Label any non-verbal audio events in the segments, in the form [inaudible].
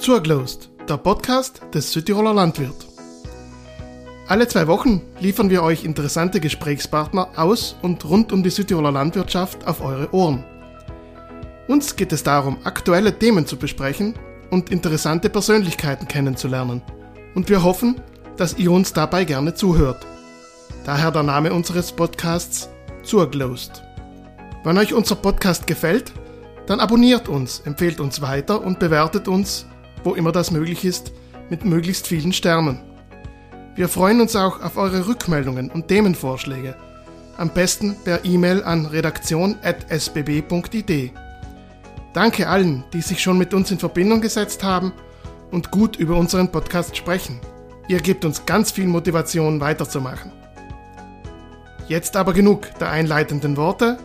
Zurglost, der Podcast des Südtiroler Landwirt. Alle zwei Wochen liefern wir euch interessante Gesprächspartner aus und rund um die Südtiroler Landwirtschaft auf eure Ohren. Uns geht es darum, aktuelle Themen zu besprechen und interessante Persönlichkeiten kennenzulernen. Und wir hoffen, dass ihr uns dabei gerne zuhört. Daher der Name unseres Podcasts Zurglost. Wenn euch unser Podcast gefällt, dann abonniert uns, empfehlt uns weiter und bewertet uns wo immer das möglich ist, mit möglichst vielen Sternen. Wir freuen uns auch auf eure Rückmeldungen und Themenvorschläge. Am besten per E-Mail an redaktion.sbb.id. Danke allen, die sich schon mit uns in Verbindung gesetzt haben und gut über unseren Podcast sprechen. Ihr gebt uns ganz viel Motivation weiterzumachen. Jetzt aber genug der einleitenden Worte.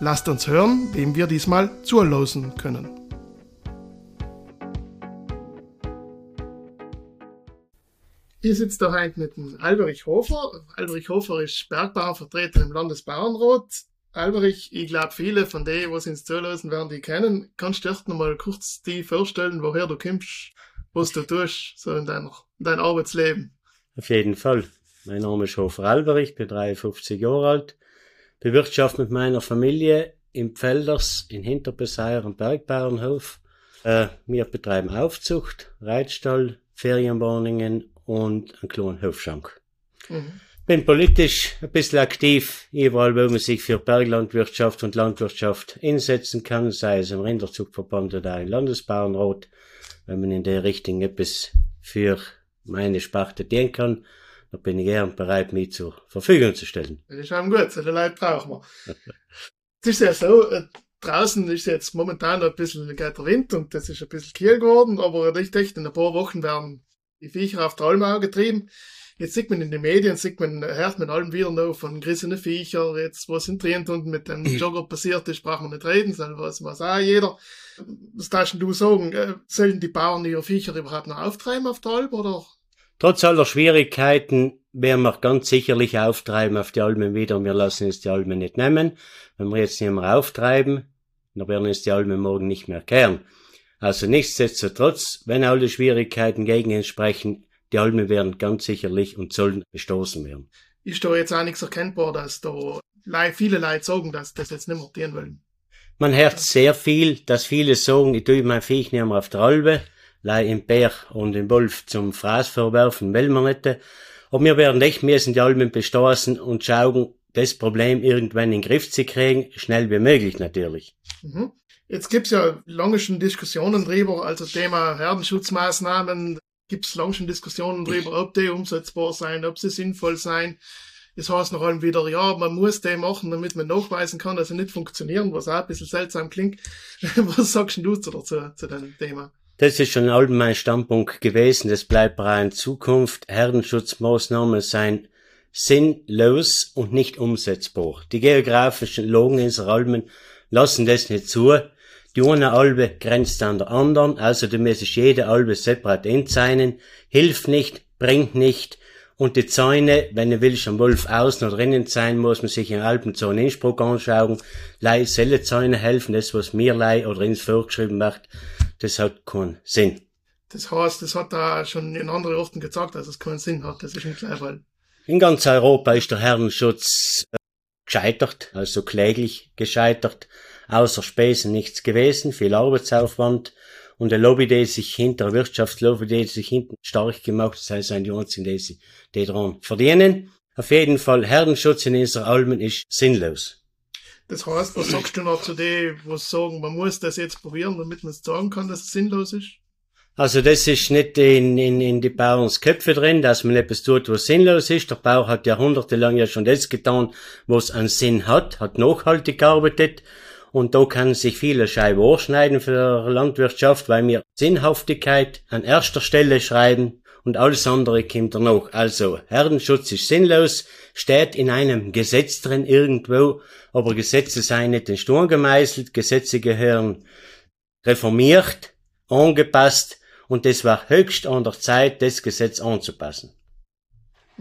Lasst uns hören, wem wir diesmal zulosen können. Ich sitze da heute mit dem Alberich Hofer. Alberich Hofer ist Bergbauernvertreter im Landesbauernrat. Alberich, ich glaube, viele von denen, die ins zulassen werden, die kennen. Kannst du dir noch mal kurz die vorstellen, woher du kommst, was du tust, so in, deiner, in deinem Arbeitsleben? Auf jeden Fall. Mein Name ist Hofer Alberich, bin 53 Jahre alt, bewirtschafte mit meiner Familie im Pfelders in Hinterbeseier am Bergbauernhof. Äh, wir betreiben Aufzucht, Reitstall, Ferienwohnungen und einen kleinen Hofschank. Mhm. Bin politisch ein bisschen aktiv, überall, wo man sich für Berglandwirtschaft und Landwirtschaft einsetzen kann, sei es im Rinderzugverband oder im Landesbauernrat, wenn man in der Richtung etwas für meine Sparte dienen kann, dann bin ich gern bereit, mich zur Verfügung zu stellen. Das ist auch gut, so die Leute brauchen wir. [laughs] Es ist ja so, äh, draußen ist jetzt momentan ein bisschen geht der Wind und das ist ein bisschen kiel geworden, aber ich denke, in ein paar Wochen werden die Viecher auf die Almau getrieben. Jetzt sieht man in den Medien, sieht man, hört man allem wieder noch von gerissenen Viecher, jetzt, was in Trientunden mit dem mhm. Jogger passiert ist, brauchen wir nicht reden, sondern was weiß auch jeder. Was darfst du sagen, äh, sollen die Bauern ihre Viecher überhaupt noch auftreiben auf der Alp, oder? Trotz aller Schwierigkeiten werden wir ganz sicherlich auftreiben auf die Almen wieder. Wir lassen uns die Almen nicht nehmen. Wenn wir jetzt nicht mehr auftreiben, dann werden uns die Almen morgen nicht mehr kehren. Also nichtsdestotrotz, wenn alle Schwierigkeiten gegen ihn sprechen, die Almen werden ganz sicherlich und sollen bestoßen werden. Ist da jetzt auch nichts erkennbar, dass da viele Leute sagen, dass das jetzt nicht mehr tun wollen? Man hört sehr viel, dass viele sagen, ich tue mein Viech nicht mehr auf der Albe, lei im Bär und im Wolf zum Fraß verwerfen, will man nicht. Und wir werden echt müssen die Almen bestoßen und schauen, das Problem irgendwann in den Griff zu kriegen, schnell wie möglich natürlich. Mhm. Jetzt gibt's ja lange schon Diskussionen drüber, also Thema Herdenschutzmaßnahmen, gibt's lange schon Diskussionen drüber, ob die umsetzbar sein, ob sie sinnvoll sein. Es heißt noch allem wieder, ja, man muss die machen, damit man nachweisen kann, dass sie nicht funktionieren, was auch ein bisschen seltsam klingt. [laughs] was sagst du dazu, zu dem Thema? Das ist schon allem mein Standpunkt gewesen. Das bleibt auch in Zukunft. Herdenschutzmaßnahmen sein sinnlos und nicht umsetzbar. Die geografischen Lagen unserer Almen lassen das nicht zu. Die eine Albe grenzt an der anderen, also du müsstest jede Albe separat einzeichnen, hilft nicht, bringt nicht, und die Zäune, wenn du willst, am Wolf außen oder innen sein, muss man sich in Alpenzone Innsbruck anschauen. Lei, Zäune helfen, das, was mir lei oder ins vorgeschrieben wird, das hat keinen Sinn. Das heißt, das hat da schon in anderen Orten gesagt, dass es keinen Sinn hat, das ist nicht gleich, weil. In ganz Europa ist der Herrenschutz gescheitert, also kläglich gescheitert außer Spesen nichts gewesen, viel Arbeitsaufwand und der Lobby, die sich hinter der Wirtschaftslobby, die sich hinten stark gemacht, das heißt, sind die einzigen, sich die dran verdienen. Auf jeden Fall, Herrenschutz in unserer Almen ist sinnlos. Das heißt, was sagst du noch zu denen, was sagen, man muss das jetzt probieren, damit man es sagen kann, dass es sinnlos ist? Also das ist nicht in, in, in die Bauerns Köpfe drin, dass man etwas tut, was sinnlos ist. Der Bauer hat jahrhundertelang ja schon das getan, was einen Sinn hat, hat nachhaltig gearbeitet und da kann sich viele Scheibe anschneiden für die Landwirtschaft, weil wir Sinnhaftigkeit an erster Stelle schreiben und alles andere kommt danach. Also, Herdenschutz ist sinnlos, steht in einem Gesetz drin irgendwo, aber Gesetze seien nicht in Sturm gemeißelt, Gesetze gehören reformiert, angepasst und es war höchst an der Zeit, das Gesetz anzupassen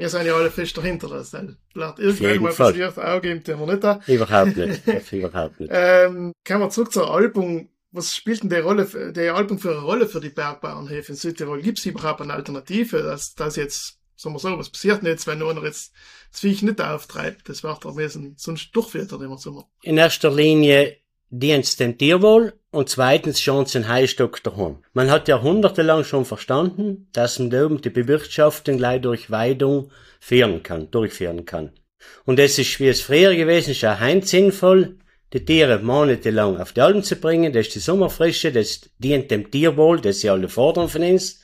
wir sind ja alle fest dahinter. Das vielleicht irgendwann mal passiert, auch gibt wir nicht da. Überhaupt nicht. [laughs] Überhaupt nicht. ähm, kommen wir zurück zur Album. was spielt denn die Rolle, die Alpen für eine Rolle für die Bergbauernhöfe in Südtirol? Gibt es überhaupt eine Alternative, dass das jetzt, sagen wir so, was passiert denn jetzt, wenn einer jetzt das Viech nicht auftreibt? Das wird am besten sonst durchfüttert im Sommer. In erster Linie dient es dem Tierwohl und zweitens schon den Heistock daheim. Man hat jahrhundertelang schon verstanden, dass man da oben die Bewirtschaftung gleich durch Weidung führen kann, durchführen kann. Und es ist, wie es früher gewesen ist, auch heim sinnvoll, die Tiere monatelang auf die Alpen zu bringen, das ist die Sommerfrische, das dient dem Tierwohl, das sie alle fordern von uns.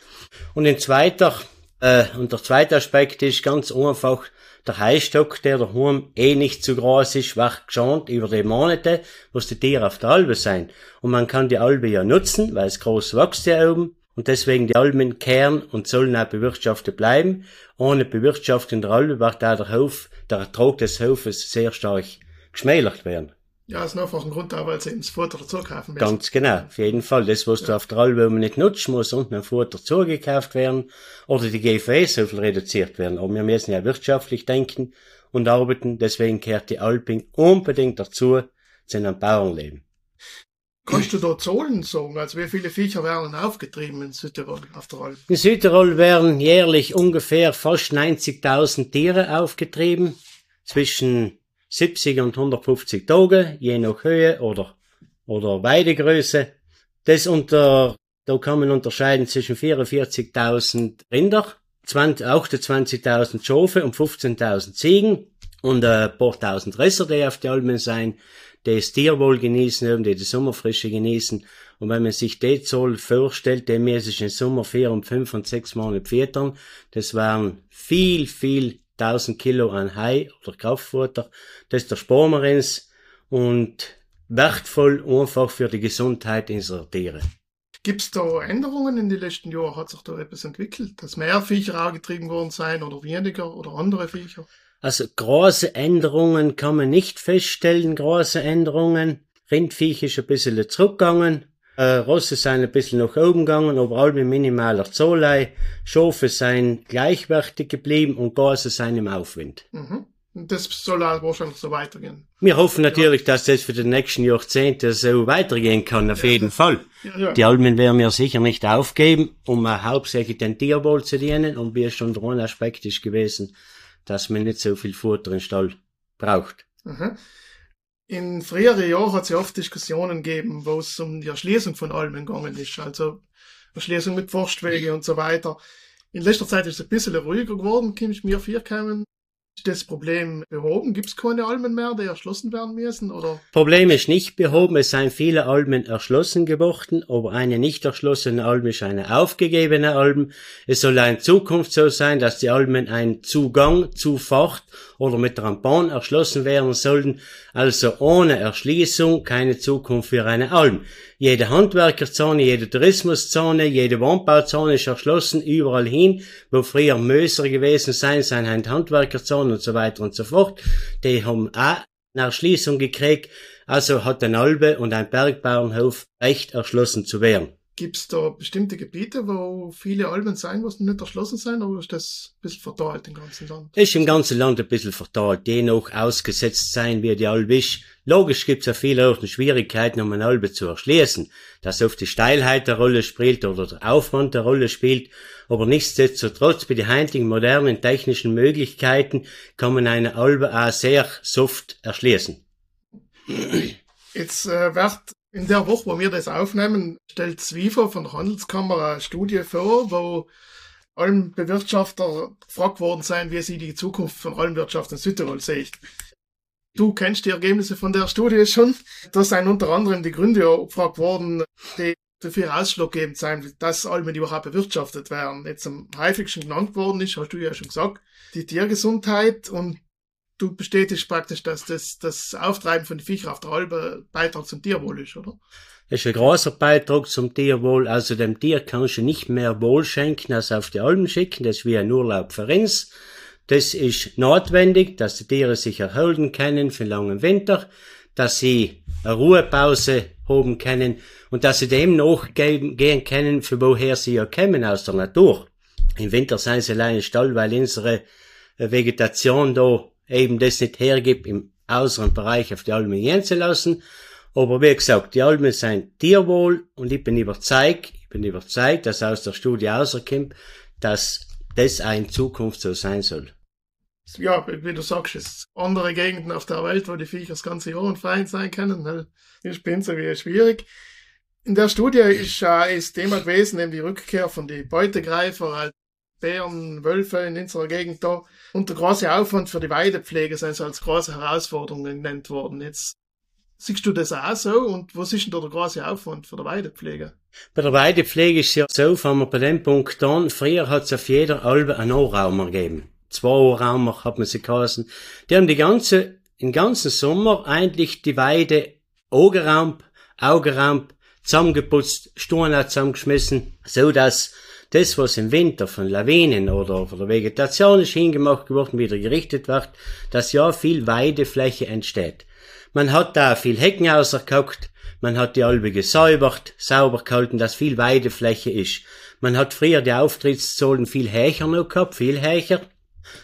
Und ein zweiter, äh, und der zweite Aspekt ist ganz einfach, der Heistock, der daheim eh nicht zu groß ist, wird geschont über die Monate, wo die Tiere auf der Albe sein. Und man kann die Albe ja nutzen, weil es groß wächst hier oben. Und deswegen die Alben kehren und sollen auch bewirtschaftet bleiben. Ohne Bewirtschaftung der Albe wird auch der Hof, der Ertrag des Hofes sehr stark geschmälert werden. Ja, ist einfach ein Grund da, weil sie das Futter dazu kaufen müssen. Ganz genau, auf jeden Fall. Das, was ja. du auf der Albe nicht nutzt, muss unten ein Futter zugekauft werden oder die GVE so viel reduziert werden. Aber wir müssen ja wirtschaftlich denken und arbeiten, deswegen gehört die Alping unbedingt dazu zu einem Bauernleben. Kannst du da Zahlen sagen? Also wie viele Viecher werden aufgetrieben in Südtirol auf der Alp? In Südtirol werden jährlich ungefähr fast 90.000 Tiere aufgetrieben. Zwischen 70 und 150 Tage, je nach Höhe oder, oder Weidegröße. Das unter, da kann man unterscheiden zwischen 44.000 Rinder, 20, 28.000 Schafe und 15.000 Ziegen und ein paar tausend Resser, die auf die Almen sein, die das Tierwohl genießen die die Sommerfrische genießen. Und wenn man sich die Zahl vorstellt, die müssen im Sommer vier und fünf und sechs Monate füttern, das waren viel, viel 1000 Kilo an Hai oder Kraftfutter. Das ist der Spormerins und wertvoll einfach für die Gesundheit unserer Tiere. Gibt es da Änderungen in den letzten Jahren? Hat sich da etwas entwickelt? Dass mehr Viecher angetrieben worden sein oder weniger oder andere Viecher? Also große Änderungen kann man nicht feststellen, große Änderungen. Rindviech ist ein bisschen zurückgegangen. Äh, Rosse sind ein bisschen nach oben gegangen, aber alle mit minimaler Zahl. Schafe sind gleichwertig geblieben und Gase sind im Aufwind. Mhm. Das soll auch wahrscheinlich so weitergehen. Wir hoffen natürlich, ja. dass das für die nächsten Jahrzehnte so weitergehen kann, auf ja. jeden Fall. Ja, die Almen werden wir sicher nicht aufgeben, um hauptsächlich den Tierwohl zu dienen. Und wie schon der ein Aspekt ist gewesen, dass man nicht so viel Futter im Stall braucht. Mhm. In früheren Jahren hat es ja oft Diskussionen gegeben, wo es um die Erschließung von Almen gegangen ist. Also Erschließung mit Forstwege und so weiter. In letzter Zeit ist es ein bisschen ruhiger geworden, ich mir vier kommen das Problem behoben? Gibt es keine Almen mehr, die erschlossen werden müssen? Oder? Problem ist nicht behoben, es seien viele Almen erschlossen geworden, aber eine nicht erschlossene Alm ist eine aufgegebene Alm. Es soll in Zukunft so sein, dass die Almen ein Zugang, Zufahrt oder mit Rampan erschlossen werden sollen, also ohne Erschließung keine Zukunft für eine Alm. Jede Handwerkerzone, jede Tourismuszone, jede Wohnbauzone ist erschlossen, überall hin, wo früher Möser gewesen sein, sind halt Handwerkerzonen und so weiter und so fort. Die haben auch eine Erschließung gekriegt, also hat ein Albe und ein Bergbauernhof Recht erschlossen zu werden. Gibt es da bestimmte Gebiete, wo viele Almen sein, was nicht erschlossen sein, oder ist das ein bisschen verteilt im ganzen Land? Ist im ganzen Land ein bisschen verteilt, je noch ausgesetzt sein, wie die Albe ist. Logisch gibt es ja viele auch Schwierigkeiten, um eine Albe zu erschließen, dass oft die Steilheit der Rolle spielt oder der Aufwand der Rolle spielt, aber nichtsdestotrotz bei den heutigen modernen technischen Möglichkeiten kann man eine Albe auch sehr soft erschließen. Jetzt äh, wird in der Woche, wo wir das aufnehmen, stellt Zwiefer von der Handelskammer eine Studie vor, wo allen Bewirtschafter gefragt worden sein, wie sie die Zukunft von Almwirtschaft in Südtirol sehen. Du kennst die Ergebnisse von der Studie schon. Da sind unter anderem die Gründe gefragt worden, die dafür ausschlaggebend sein, dass Almen überhaupt bewirtschaftet werden. Jetzt am häufigsten genannt worden ist, hast du ja schon gesagt, die Tiergesundheit und du bestätigst praktisch, dass das, das Auftreiben von den Viechern auf der Albe Beitrag zum Tierwohl ist, oder? Das ist ein großer Beitrag zum Tierwohl. Also dem Tier kannst du nicht mehr Wohl schenken, als auf die Alben schicken. Das ist wie ein Urlaub für uns. Das ist notwendig, dass die Tiere sich erholen können für langen Winter, dass sie eine Ruhepause haben können und dass sie dem nachgehen können, für woher sie ja kommen aus der Natur. Im Winter sind sie allein im Stall, weil unsere Vegetation da eben das nicht hergibt, im äußeren Bereich auf die Almen gehen zu lassen. Aber wie gesagt, die Almen sind Tierwohl und ich bin überzeugt, ich bin überzeugt, dass aus der Studie rauskommt, dass das auch Zukunft so sein soll. Ja, wie du sagst, es andere Gegenden auf der Welt, wo die Viecher das ganze Jahr und fein sein können, ne? ich bin so wie schwierig. In der Studie ist äh, das Thema gewesen, eben die Rückkehr von den Beutegreifer, halt Bären, Wölfe in unserer Gegend da. Und der große Aufwand für die Weidepflege sind so als große Herausforderung genannt worden. Jetzt siehst du das auch so und was ist denn da der große Aufwand für die Weidepflege? Bei der Weidepflege ist es ja so, wenn wir bei dem Punkt an, früher hat es auf jeder Albe einen Ohrraumer gegeben. Zwei Ohrraumer hat man sie geheißen. Die haben die ganze, den ganzen Sommer eigentlich die Weide Augeramp, Augeramp, zusammengeputzt, Stuhlen zusammengeschmissen, so dass das, was im Winter von Lawinen oder von der Vegetation ist hingemacht geworden, wieder gerichtet wird, dass ja viel Weidefläche entsteht. Man hat da viel Hecken ausgekauft, man hat die Albe gesäubert, sauber gehalten, dass viel Weidefläche ist. Man hat früher die Auftriebszonen viel höher noch gehabt, viel höher.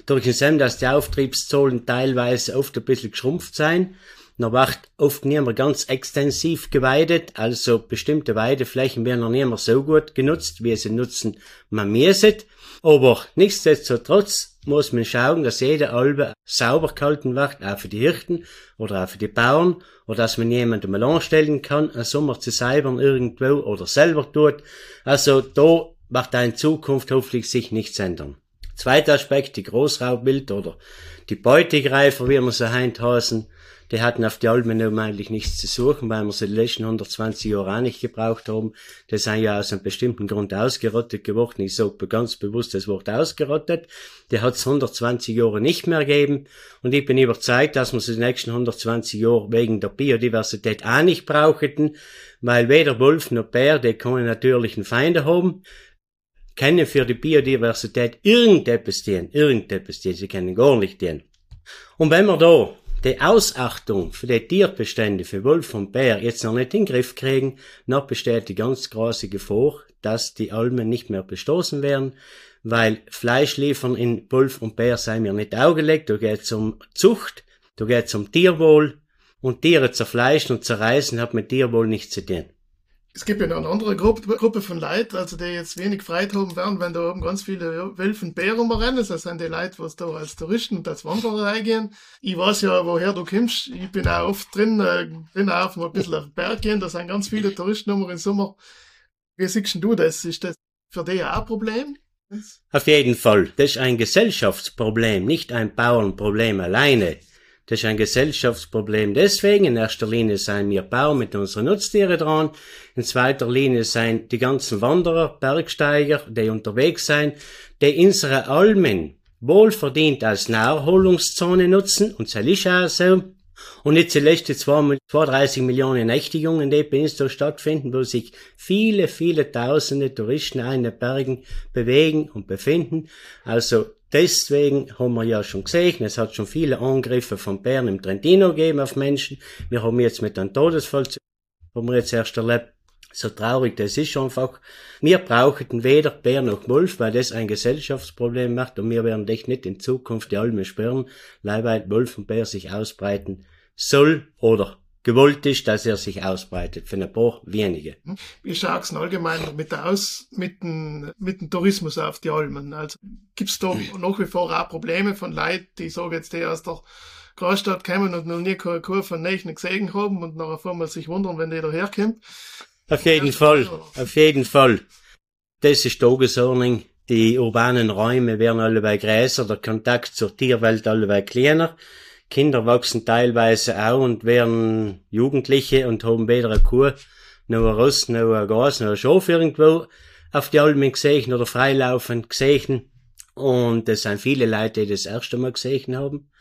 Durch den dass die Auftriebszonen teilweise oft ein bisschen geschrumpft sein, noch wird oft nicht mehr ganz extensiv geweidet, also bestimmte Weideflächen werden noch nicht mehr so gut genutzt, wie sie nutzen man müssen. Aber nichtsdestotrotz muss man schauen, dass jede Albe sauber gehalten wird, auch für die Hirten oder auch für die Bauern, oder dass man jemanden mal anstellen kann, einen Sommer zu säubern irgendwo oder selber tut. Also da wird da in Zukunft hoffentlich sich nichts ändern. Zweiter Aspekt, die Großraubwild oder die Beutegreifer, wie wir sie heint heißen, die hatten auf die Almen eigentlich nichts zu suchen, weil wir sie die letzten 120 Jahre auch nicht gebraucht haben. Die sind ja aus einem bestimmten Grund ausgerottet geworden. Ich sage ganz bewusst das Wort ausgerottet. Die hat es 120 Jahre nicht mehr gegeben. Und ich bin überzeugt, dass wir sie die nächsten 120 Jahre wegen der Biodiversität auch nicht brauchten, weil weder Wolf noch Bär, die keine natürlichen Feinde haben können für die Biodiversität irgendetwas dienen, irgendetwas dienen, sie können gar nicht dienen. Und wenn wir da die Ausachtung für die Tierbestände für Wolf und Bär jetzt noch nicht in den Griff kriegen, noch besteht die ganz große Gefahr, dass die Almen nicht mehr bestoßen werden, weil Fleisch liefern in Wolf und Bär sei mir nicht augelegt, da geht's um Zucht, da geht's um Tierwohl. Und Tiere zerfleischen und zerreißen hat mit Tierwohl nichts zu tun es gibt ja noch eine andere Gruppe, von Leuten, also die jetzt wenig Freude haben werden, wenn da oben ganz viele Wölfe und Bären rumrennen. Das sind die Leute, die da als Touristen und als Wanderer reingehen. Ich weiß ja, woher du kommst. Ich bin auch oft drin, äh, bin auch mal ein bisschen auf den Berg gehen. Da sind ganz viele Touristen immer im Sommer. Wie siehst du das? Ist das für dich auch ein Problem? Auf jeden Fall. Das ist ein Gesellschaftsproblem, nicht ein Bauernproblem alleine. Das ist ein Gesellschaftsproblem. Deswegen in erster Linie sein wir Bauern mit unseren Nutztieren dran. In zweiter Linie sein die ganzen Wanderer, Bergsteiger, die unterwegs sein, die unsere Almen wohlverdient als Naherholungszone nutzen. Und das ist auch so. Und zuletzt die 32 Millionen Nächtigungen, die bei uns da stattfinden, wo sich viele, viele tausende Touristen in den Bergen bewegen und befinden. Also Deswegen haben wir ja schon gesehen, es hat schon viele Angriffe von Bären im Trentino gegeben auf Menschen. Wir haben jetzt mit einem Todesfall, haben wir jetzt erst erlebt, so traurig das ist einfach. Wir brauchen weder Bär noch Wolf, weil das ein Gesellschaftsproblem macht und wir werden echt nicht in Zukunft die Alme sperren, weil Wolf und Bär sich ausbreiten soll oder gewollt ist, dass er sich ausbreitet für ein paar wenige. Wie schaut's denn allgemein mit der Aus, mit dem, mit dem Tourismus auf die Almen? Also gibt's da nach wie vor auch Probleme von Leuten, die sagen jetzt, die aus der Großstadt kommen und noch nie keine Kur von Nächten gesehen haben und nachher vor mal sich wundern, wenn die da herkommt? Auf jeden Fall, auf jeden Fall. Das ist Tagesordnung. Die urbanen Räume werden alle bei größer, der Kontakt zur Tierwelt alle bei kleiner. Kinder wachsen teilweise auch und werden Jugendliche und haben weder eine Kuh, noch ein Ross, noch ein Gas, noch ein Schaf irgendwo auf die Almen gesehen oder freilaufen gesehen. Und es sind viele Leute, die das erste Mal gesehen haben.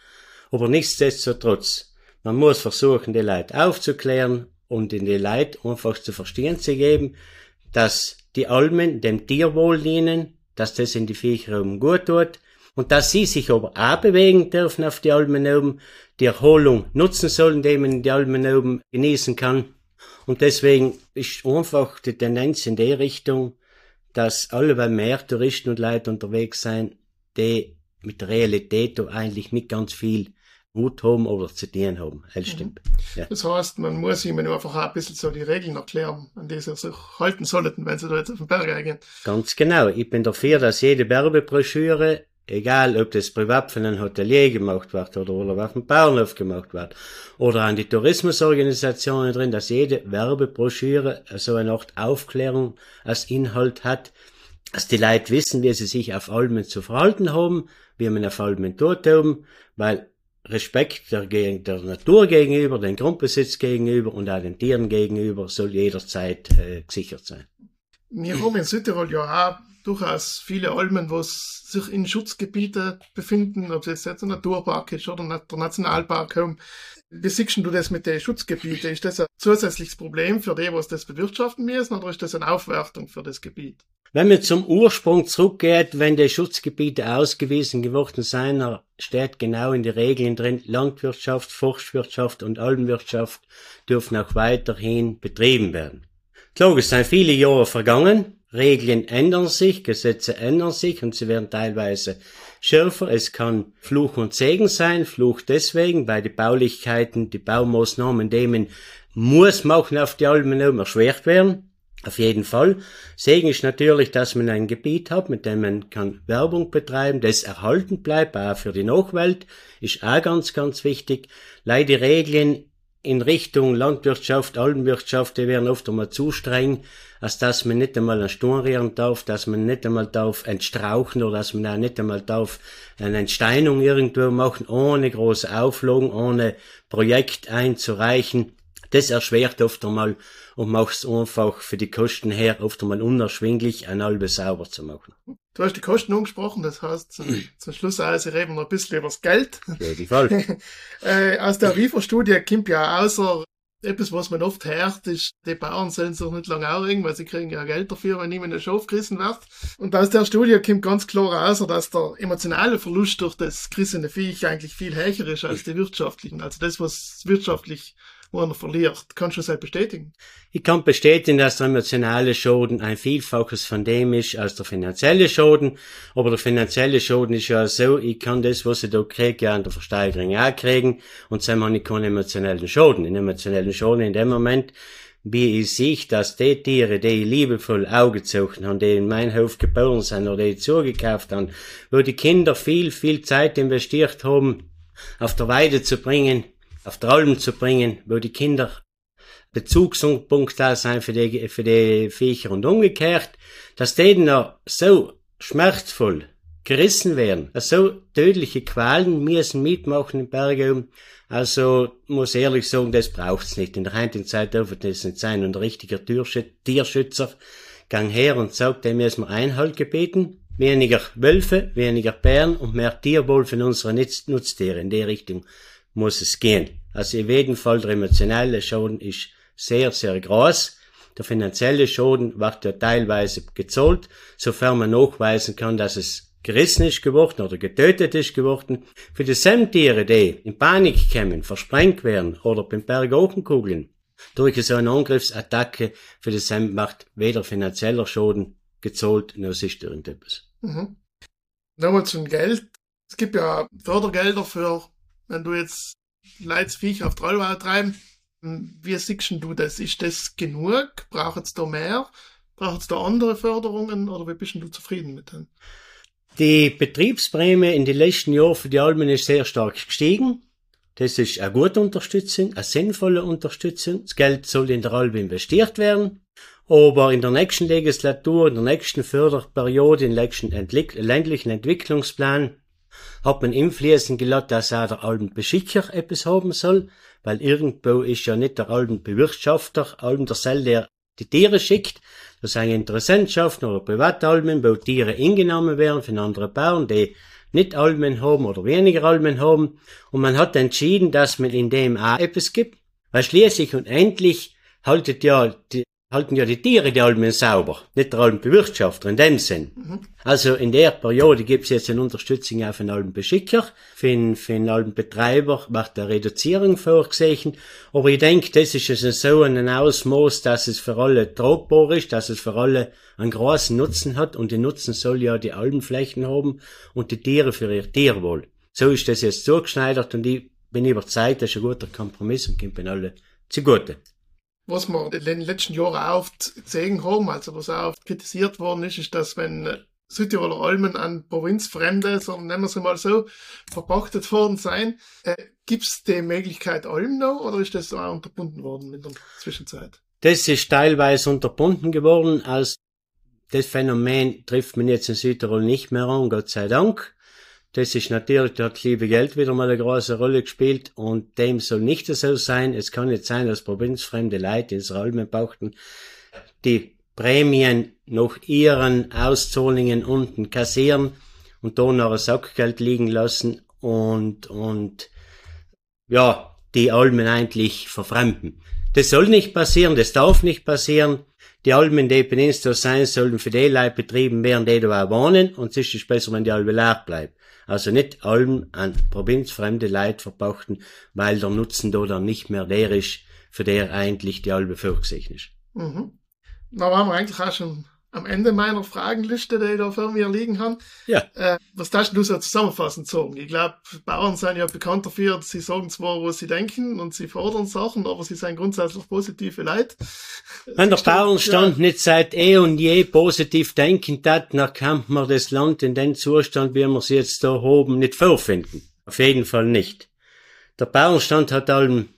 Aber nichtsdestotrotz, man muss versuchen, die Leute aufzuklären und in die Leute einfach zu verstehen zu geben, dass die Almen dem Tierwohl dienen, dass das in die Viecher oben gut tut, und dass sie sich aber auch bewegen dürfen auf die Almen oben, die Erholung nutzen sollen, indem man die Almen oben genießen kann. Und deswegen ist einfach die Tendenz in der Richtung, dass alle mehr Touristen und Leute unterwegs sein, die mit der Realität eigentlich nicht ganz viel Hut haben oder zu tun haben. Das stimmt. Mhm. Ja. Das heißt, man muss ihm einfach auch ein bisschen so die Regeln erklären, an die sie sich halten sollten, wenn sie da jetzt auf den Berg gehen. Ganz genau. Ich bin dafür, dass jede Werbebroschüre egal ob das privat von einem Hotelier gemacht wird oder, oder auf dem Bauernhof gemacht wird oder an die Tourismusorganisationen drin, dass jede Werbebroschüre so eine Art Aufklärung als Inhalt hat, dass die Leute wissen, wie sie sich auf Almen zu verhalten haben, wie man auf Almen dort haben, weil Respekt der, der Natur gegenüber, den Grundbesitz gegenüber und auch den Tieren gegenüber soll jederzeit äh, gesichert sein. Wir haben in Südtirol ja auch durchaus viele Almen, wo sich in Schutzgebiete befinden, ob es jetzt ein Naturpark ist oder der Nationalpark. Wie siehst du das mit den Schutzgebieten? Ist das ein zusätzliches Problem für die, was das bewirtschaften müssen, oder ist das eine Aufwertung für das Gebiet? Wenn man zum Ursprung zurückgeht, wenn die Schutzgebiete ausgewiesen geworden sind, steht genau in den Regeln drin, Landwirtschaft, Forstwirtschaft und Alpenwirtschaft dürfen auch weiterhin betrieben werden. Klar, es sind viele Jahre vergangen, Regeln ändern sich, Gesetze ändern sich und sie werden teilweise schärfer. Es kann Fluch und Segen sein. Fluch deswegen, weil die Baulichkeiten, die Baumaßnahmen, denen muss machen auf die Almen erschwert werden. Auf jeden Fall. Segen ist natürlich, dass man ein Gebiet hat, mit dem man kann Werbung betreiben, das erhalten bleibt, auch für die Nachwelt, ist auch ganz, ganz wichtig. Leider Regeln in Richtung Landwirtschaft, Alpenwirtschaft, die werden oft einmal zu streng, als dass man nicht einmal einen Sturm darf, dass man nicht einmal darf entstrauchen oder dass man auch nicht einmal darf eine Entsteinung irgendwo machen, ohne große Auflagen, ohne Projekt einzureichen. Das erschwert oft einmal und macht es einfach für die Kosten her oft einmal unerschwinglich, ein halbes sauber zu machen. Du hast die Kosten angesprochen, das heißt, zum, [clears throat] zum Schluss also reden wir ein bisschen über das Geld. Ja, die Fall. [laughs] äh, aus der WIFO-Studie kommt ja außer etwas, was man oft hört, ist, die Bauern sollen sich nicht lange aufregen, weil sie kriegen ja Geld dafür, wenn jemand in den Schaf gerissen wird. Und aus der Studie kommt ganz klar raus, dass der emotionale Verlust durch das gerissene Viech eigentlich viel höher ist als die wirtschaftlichen. Also das, was wirtschaftlich wo er verliert. Kannst du das halt bestätigen? Ich kann bestätigen, dass der emotionale Schaden ein Vielfaches von dem ist als der finanzielle Schaden. Aber der finanzielle Schaden ist ja so, ich kann das, was ich da kriege, ja an der Versteigerung auch kriegen. Und dann habe ich keinen emotionalen Schaden. Den emotionellen Schaden in dem Moment, wie ich sehe, dass die Tiere, die ich liebevoll aufgezogen haben, die in meinen Hof geboren sind oder die ich zugekauft haben, wo die Kinder viel, viel Zeit investiert haben, auf der Weide zu bringen, auf Alm zu bringen, wo die Kinder Bezugspunkt da sein für die, für die Viecher und umgekehrt, dass denen noch so schmerzvoll gerissen werden, so tödliche Qualen müssen mitmachen im Berge. Also, muss ehrlich sagen, das braucht's nicht. In der heutigen Zeit dürfen das nicht sein. Und ein richtiger Tierschützer gang her und sagt, dem müssen wir Einhalt gebeten. Weniger Wölfe, weniger Bären und mehr Tierwohl für unsere Nutztiere. In die Richtung muss es gehen. Also in jedem Fall der emotionale Schaden ist sehr, sehr groß. Der finanzielle Schaden wird ja teilweise gezahlt, sofern man nachweisen kann, dass es gerissen ist geworden oder getötet ist geworden. Für die Sämtiere, die in Panik kommen, versprengt werden oder beim Berg kugeln, durch so eine Angriffsattacke für die Sam macht weder finanzieller Schaden gezahlt, noch ist irgendetwas. Mhm. Nochmal zum Geld. Es gibt ja Fördergelder für wenn du jetzt Leidsviech auf Trollwald treiben, wie siehst du das? Ist das genug? Braucht es da mehr? Braucht es da andere Förderungen oder wie bist du zufrieden mit dem? Die Betriebsprämie in den letzten Jahren für die Almen ist sehr stark gestiegen. Das ist eine gute Unterstützung, eine sinnvolle Unterstützung. Das Geld soll in der Albe investiert werden. Aber in der nächsten Legislatur, in der nächsten Förderperiode, im nächsten ländlichen Entwicklungsplan hat man infließen gelassen, dass auch der Alpenbeschicker etwas haben soll, weil irgendwo ist ja nicht der Alpenbewirtschafter, Alpen der Sell, der die Tiere schickt. Das sind Interessentschaften oder Privatalmen, wo Tiere eingenommen werden von anderen Bauern, die nicht Almen haben oder weniger Almen haben. Und man hat entschieden, dass man in dem auch etwas gibt. Weil schließlich und endlich haltet ja die, halten ja die Tiere die Almen sauber, nicht der Alpenbewirtschafter in dem Sinn. Mhm. Also in der Periode gibt es jetzt eine Unterstützung auf den Alpenbeschicker, für den, für den Alpenbetreiber wird eine Reduzierung vorgesehen, aber ich denke, das ist also so ein Ausmaß, dass es für alle tragbar ist, dass es für alle einen großen Nutzen hat und den Nutzen soll ja die Alpenflächen haben und die Tiere für ihr Tierwohl. So ist das jetzt zugeschneidert und ich bin überzeugt, das ist ein guter Kompromiss und kommt alle zugute. Was wir in den letzten Jahren oft gesehen haben, also was auch oft kritisiert worden ist, ist, dass wenn Südtiroler Almen an Provinzfremde, sondern nennen wir sie mal so, verpachtet worden sein. Äh, Gibt es die Möglichkeit Alm noch oder ist das auch unterbunden worden in der Zwischenzeit? Das ist teilweise unterbunden geworden. Als das Phänomen trifft man jetzt in Südtirol nicht mehr an, Gott sei Dank. Das ist natürlich, da hat liebe Geld wieder mal eine große Rolle gespielt und dem soll nicht so sein. Es kann nicht sein, dass provinzfremde Leute ins Almen brauchten, die Prämien nach ihren Auszahlungen unten kassieren und da noch ein Sackgeld liegen lassen und, und, ja, die Almen eigentlich verfremden. Das soll nicht passieren, das darf nicht passieren. Die Almen, die Peninsula sein sollen für die Leute betrieben werden, die da auch wohnen, und es ist besser, wenn die Alme leer bleibt. Also nicht Almen an provinzfremde Leute verpachten, weil der Nutzen da dann nicht mehr der ist, für der eigentlich die Alme vorgesehen ist. Mhm. Waren wir eigentlich auch schon am Ende meiner Fragenliste, die ich da vor mir liegen habe. Ja. Äh, was darfst du so zusammenfassend sagen? Ich glaube, Bauern sind ja bekannt dafür, sie sagen zwar, was sie denken und sie fordern Sachen, aber sie sind grundsätzlich positive Leute. Wenn der [laughs] Bauernstand ja. nicht seit eh und je positiv denken hat, dann kann man das Land in den Zustand, wie wir es jetzt da oben, nicht vorfinden. Auf jeden Fall nicht. Der Bauernstand hat allem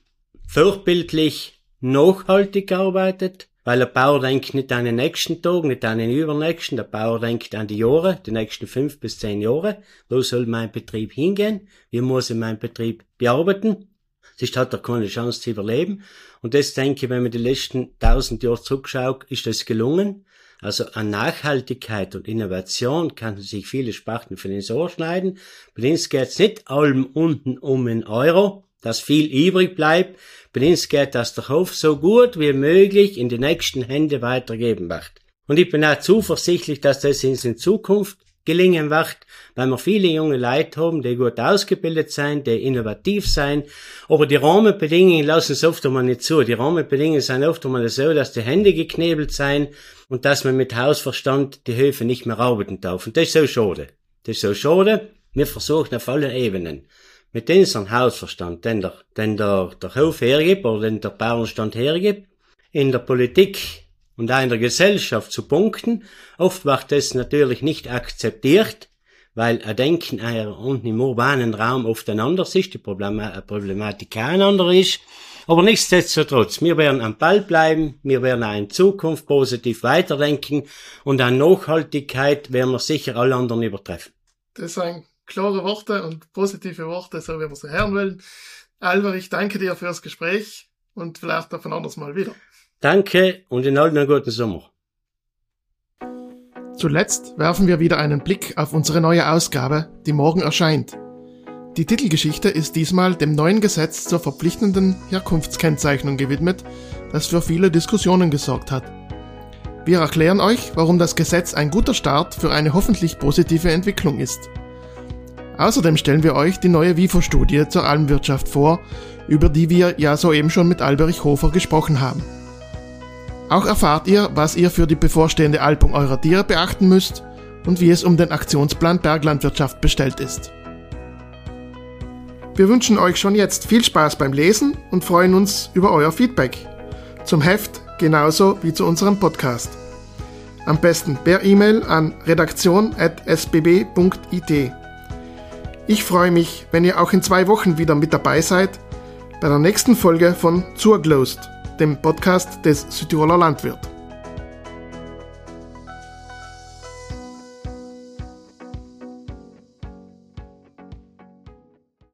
vorbildlich nachhaltig gearbeitet, weil der Bauer denkt nicht an den nächsten Tag, nicht an den übernächsten, der Bauer denkt an die Jahre, die nächsten fünf bis zehn Jahre. Wo soll mein Betrieb hingehen? Wie muss ich meinen Betrieb bearbeiten? Sonst hat er keine Chance zu überleben. Und das denke ich, wenn man die letzten tausend Jahre zurückschaut, ist das gelungen. Also an Nachhaltigkeit und Innovation kann sich viele Sparten für den Ohr schneiden. Bei uns geht's nicht allem unten um einen Euro, dass viel übrig bleibt. Bei uns geht das der Hof so gut wie möglich in die nächsten Hände weitergeben wird. Und ich bin auch zuversichtlich, dass das uns in Zukunft gelingen wird, weil wir viele junge Leute haben, die gut ausgebildet sein, die innovativ sein, aber die Rahmenbedingungen lassen es oft einmal nicht zu. Die Rahmenbedingungen sind oft einmal so, dass die Hände geknebelt sein und dass man mit Hausverstand die Höfe nicht mehr arbeiten darf. Und das ist so schade. Das ist so schade. Wir versuchen auf allen Ebenen mit unserem Hausverstand, den der, den der, der Hof hergibt oder den der Bauernstand hergibt, in der Politik und auch in der Gesellschaft zu punkten. Oft wird das natürlich nicht akzeptiert, weil ein Denken unten im urbanen Raum oft ein anderes ist, die Problematik ein anderer ist. Aber nichtsdestotrotz, wir werden am Ball bleiben, wir werden auch in Zukunft positiv weiterdenken und an Nachhaltigkeit werden wir sicher alle anderen übertreffen. Das ist ein klare Worte und positive Worte, so wie wir sie hören wollen. Albert, ich danke dir fürs Gespräch und vielleicht auf ein anderes Mal wieder. Danke und in allen einen guten Sommer. Zuletzt werfen wir wieder einen Blick auf unsere neue Ausgabe, die morgen erscheint. Die Titelgeschichte ist diesmal dem neuen Gesetz zur verpflichtenden Herkunftskennzeichnung gewidmet, das für viele Diskussionen gesorgt hat. Wir erklären euch, warum das Gesetz ein guter Start für eine hoffentlich positive Entwicklung ist. Außerdem stellen wir euch die neue WIFO-Studie zur Almwirtschaft vor, über die wir ja soeben schon mit Alberich Hofer gesprochen haben. Auch erfahrt ihr, was ihr für die bevorstehende Alpung eurer Tiere beachten müsst und wie es um den Aktionsplan Berglandwirtschaft bestellt ist. Wir wünschen euch schon jetzt viel Spaß beim Lesen und freuen uns über euer Feedback. Zum Heft genauso wie zu unserem Podcast. Am besten per E-Mail an redaktion.sbb.it. Ich freue mich, wenn ihr auch in zwei Wochen wieder mit dabei seid bei der nächsten Folge von Zurglost, dem Podcast des Südtiroler Landwirt.